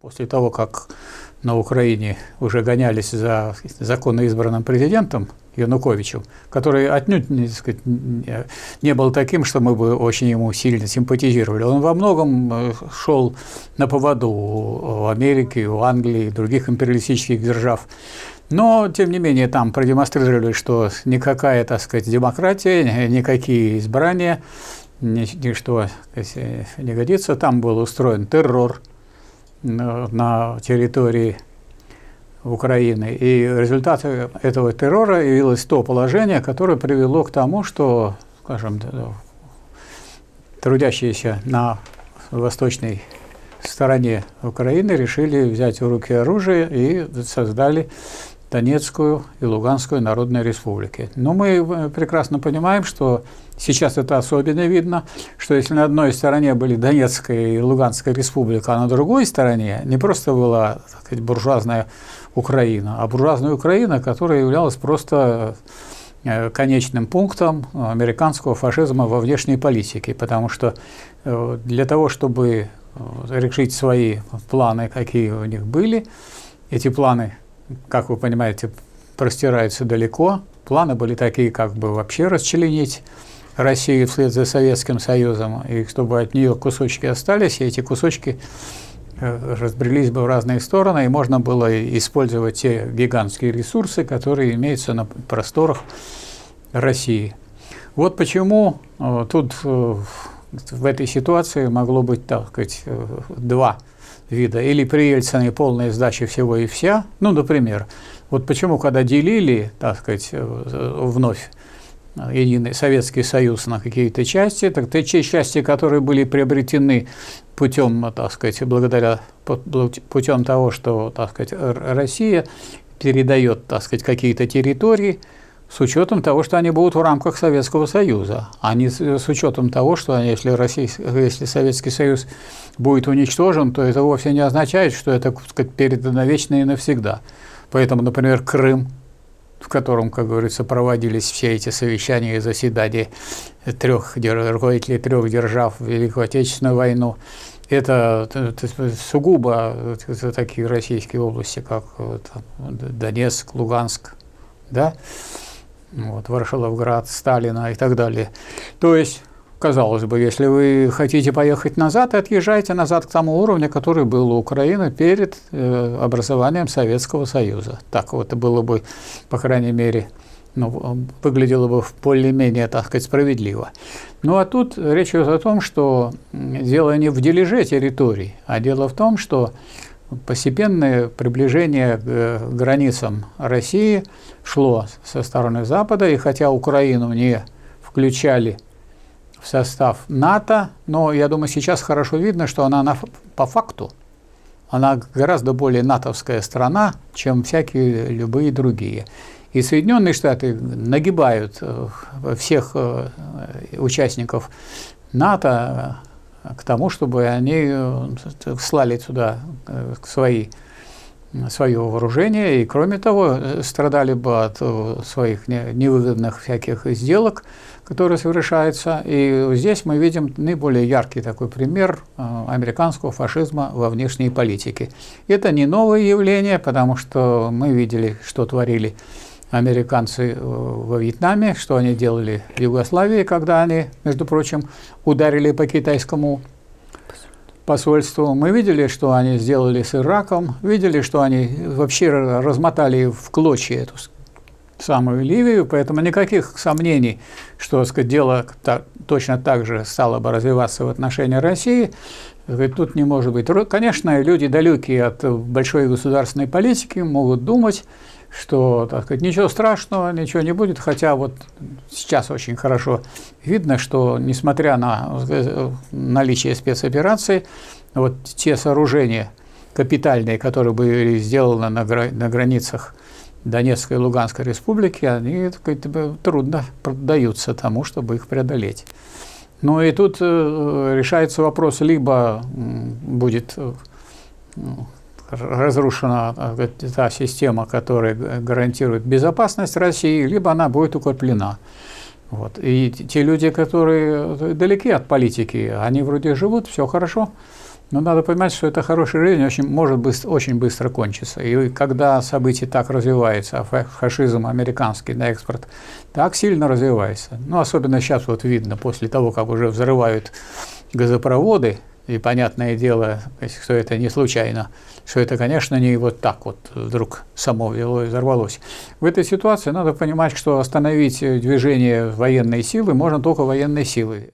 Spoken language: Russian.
После того, как на Украине уже гонялись за законно избранным президентом Януковичем, который отнюдь не, сказать, не был таким, что мы бы очень ему сильно симпатизировали. Он во многом э, шел на поводу у Америки, у Англии других империалистических держав. Но, тем не менее, там продемонстрировали, что никакая, так сказать, демократия, никакие избрания, ничто сказать, не годится. Там был устроен террор на территории Украины. И результатом этого террора явилось то положение, которое привело к тому, что, скажем, трудящиеся на восточной стороне Украины решили взять в руки оружие и создали Донецкую и Луганскую народные республики. Но мы э, прекрасно понимаем, что сейчас это особенно видно, что если на одной стороне были Донецкая и Луганская республика, а на другой стороне не просто была так сказать, буржуазная Украина, а буржуазная Украина, которая являлась просто э, конечным пунктом американского фашизма во внешней политике, потому что э, для того, чтобы решить свои планы, какие у них были, эти планы как вы понимаете, простирается далеко. Планы были такие, как бы вообще расчленить Россию вслед за Советским Союзом, и чтобы от нее кусочки остались, и эти кусочки э, разбрелись бы в разные стороны, и можно было использовать те гигантские ресурсы, которые имеются на просторах России. Вот почему э, тут э, в этой ситуации могло быть, так сказать, два вида, или при Ельцине полная сдача всего и вся, ну, например, вот почему, когда делили, так сказать, э, вновь единый Советский Союз на какие-то части, так те части, которые были приобретены путем, так сказать, благодаря путем того, что, так сказать, Россия передает, так сказать, какие-то территории, с учетом того, что они будут в рамках Советского Союза, а не с учетом того, что если, Россия, если Советский Союз будет уничтожен, то это вовсе не означает, что это сказать, передано вечно и навсегда. Поэтому, например, Крым, в котором, как говорится, проводились все эти совещания и заседания трех руководителей трех держав в Великую Отечественную войну, это, сугубо такие российские области, как Донецк, Луганск, да, вот, Варшаловград, Сталина и так далее. То есть, казалось бы, если вы хотите поехать назад, отъезжайте назад к тому уровню, который был у Украины перед э, образованием Советского Союза. Так вот, это было бы, по крайней мере, ну, выглядело бы более-менее, так сказать, справедливо. Ну а тут речь идет о том, что дело не в дележе территорий, а дело в том, что постепенное приближение к э, границам России шло со стороны Запада, и хотя Украину не включали в состав НАТО, но я думаю, сейчас хорошо видно, что она на, по факту она гораздо более натовская страна, чем всякие любые другие. И Соединенные Штаты нагибают э, всех э, участников НАТО к тому, чтобы они э, слали туда э, свои свое вооружение, и кроме того, э, страдали бы от своих невыгодных всяких сделок, которые совершаются. И здесь мы видим наиболее яркий такой пример американского фашизма во внешней политике. Это не новое явление, потому что мы видели, что творили американцы э, во Вьетнаме, что они делали в Югославии, когда они, между прочим, ударили по китайскому посольству. Мы видели, что они сделали с Ираком, видели, что они вообще размотали в клочья эту самую Ливию, поэтому никаких сомнений, что сказать, дело так, точно так же стало бы развиваться в отношении России, тут не может быть. Конечно, люди далекие от большой государственной политики могут думать, что, так сказать, ничего страшного, ничего не будет, хотя вот сейчас очень хорошо видно, что несмотря на э, наличие спецопераций, вот те сооружения капитальные, которые были сделаны на, гра на границах Донецкой и Луганской республики, они так сказать, трудно продаются тому, чтобы их преодолеть. Ну и тут э, решается вопрос, либо будет э, разрушена э, та система, которая гарантирует безопасность России, либо она будет укреплена. Вот. И те люди, которые далеки от политики, они вроде живут, все хорошо, Но надо понимать, что это хорошая жизнь очень, может быстро, очень быстро кончиться. И когда события так развиваются, а фашизм американский на экспорт так сильно развивается, ну, особенно сейчас вот видно, после того, как уже взрывают газопроводы, и понятное дело, что это не случайно, что это, конечно, не вот так вот вдруг само вело и взорвалось. В этой ситуации надо понимать, что остановить движение военной силы можно только военной силой.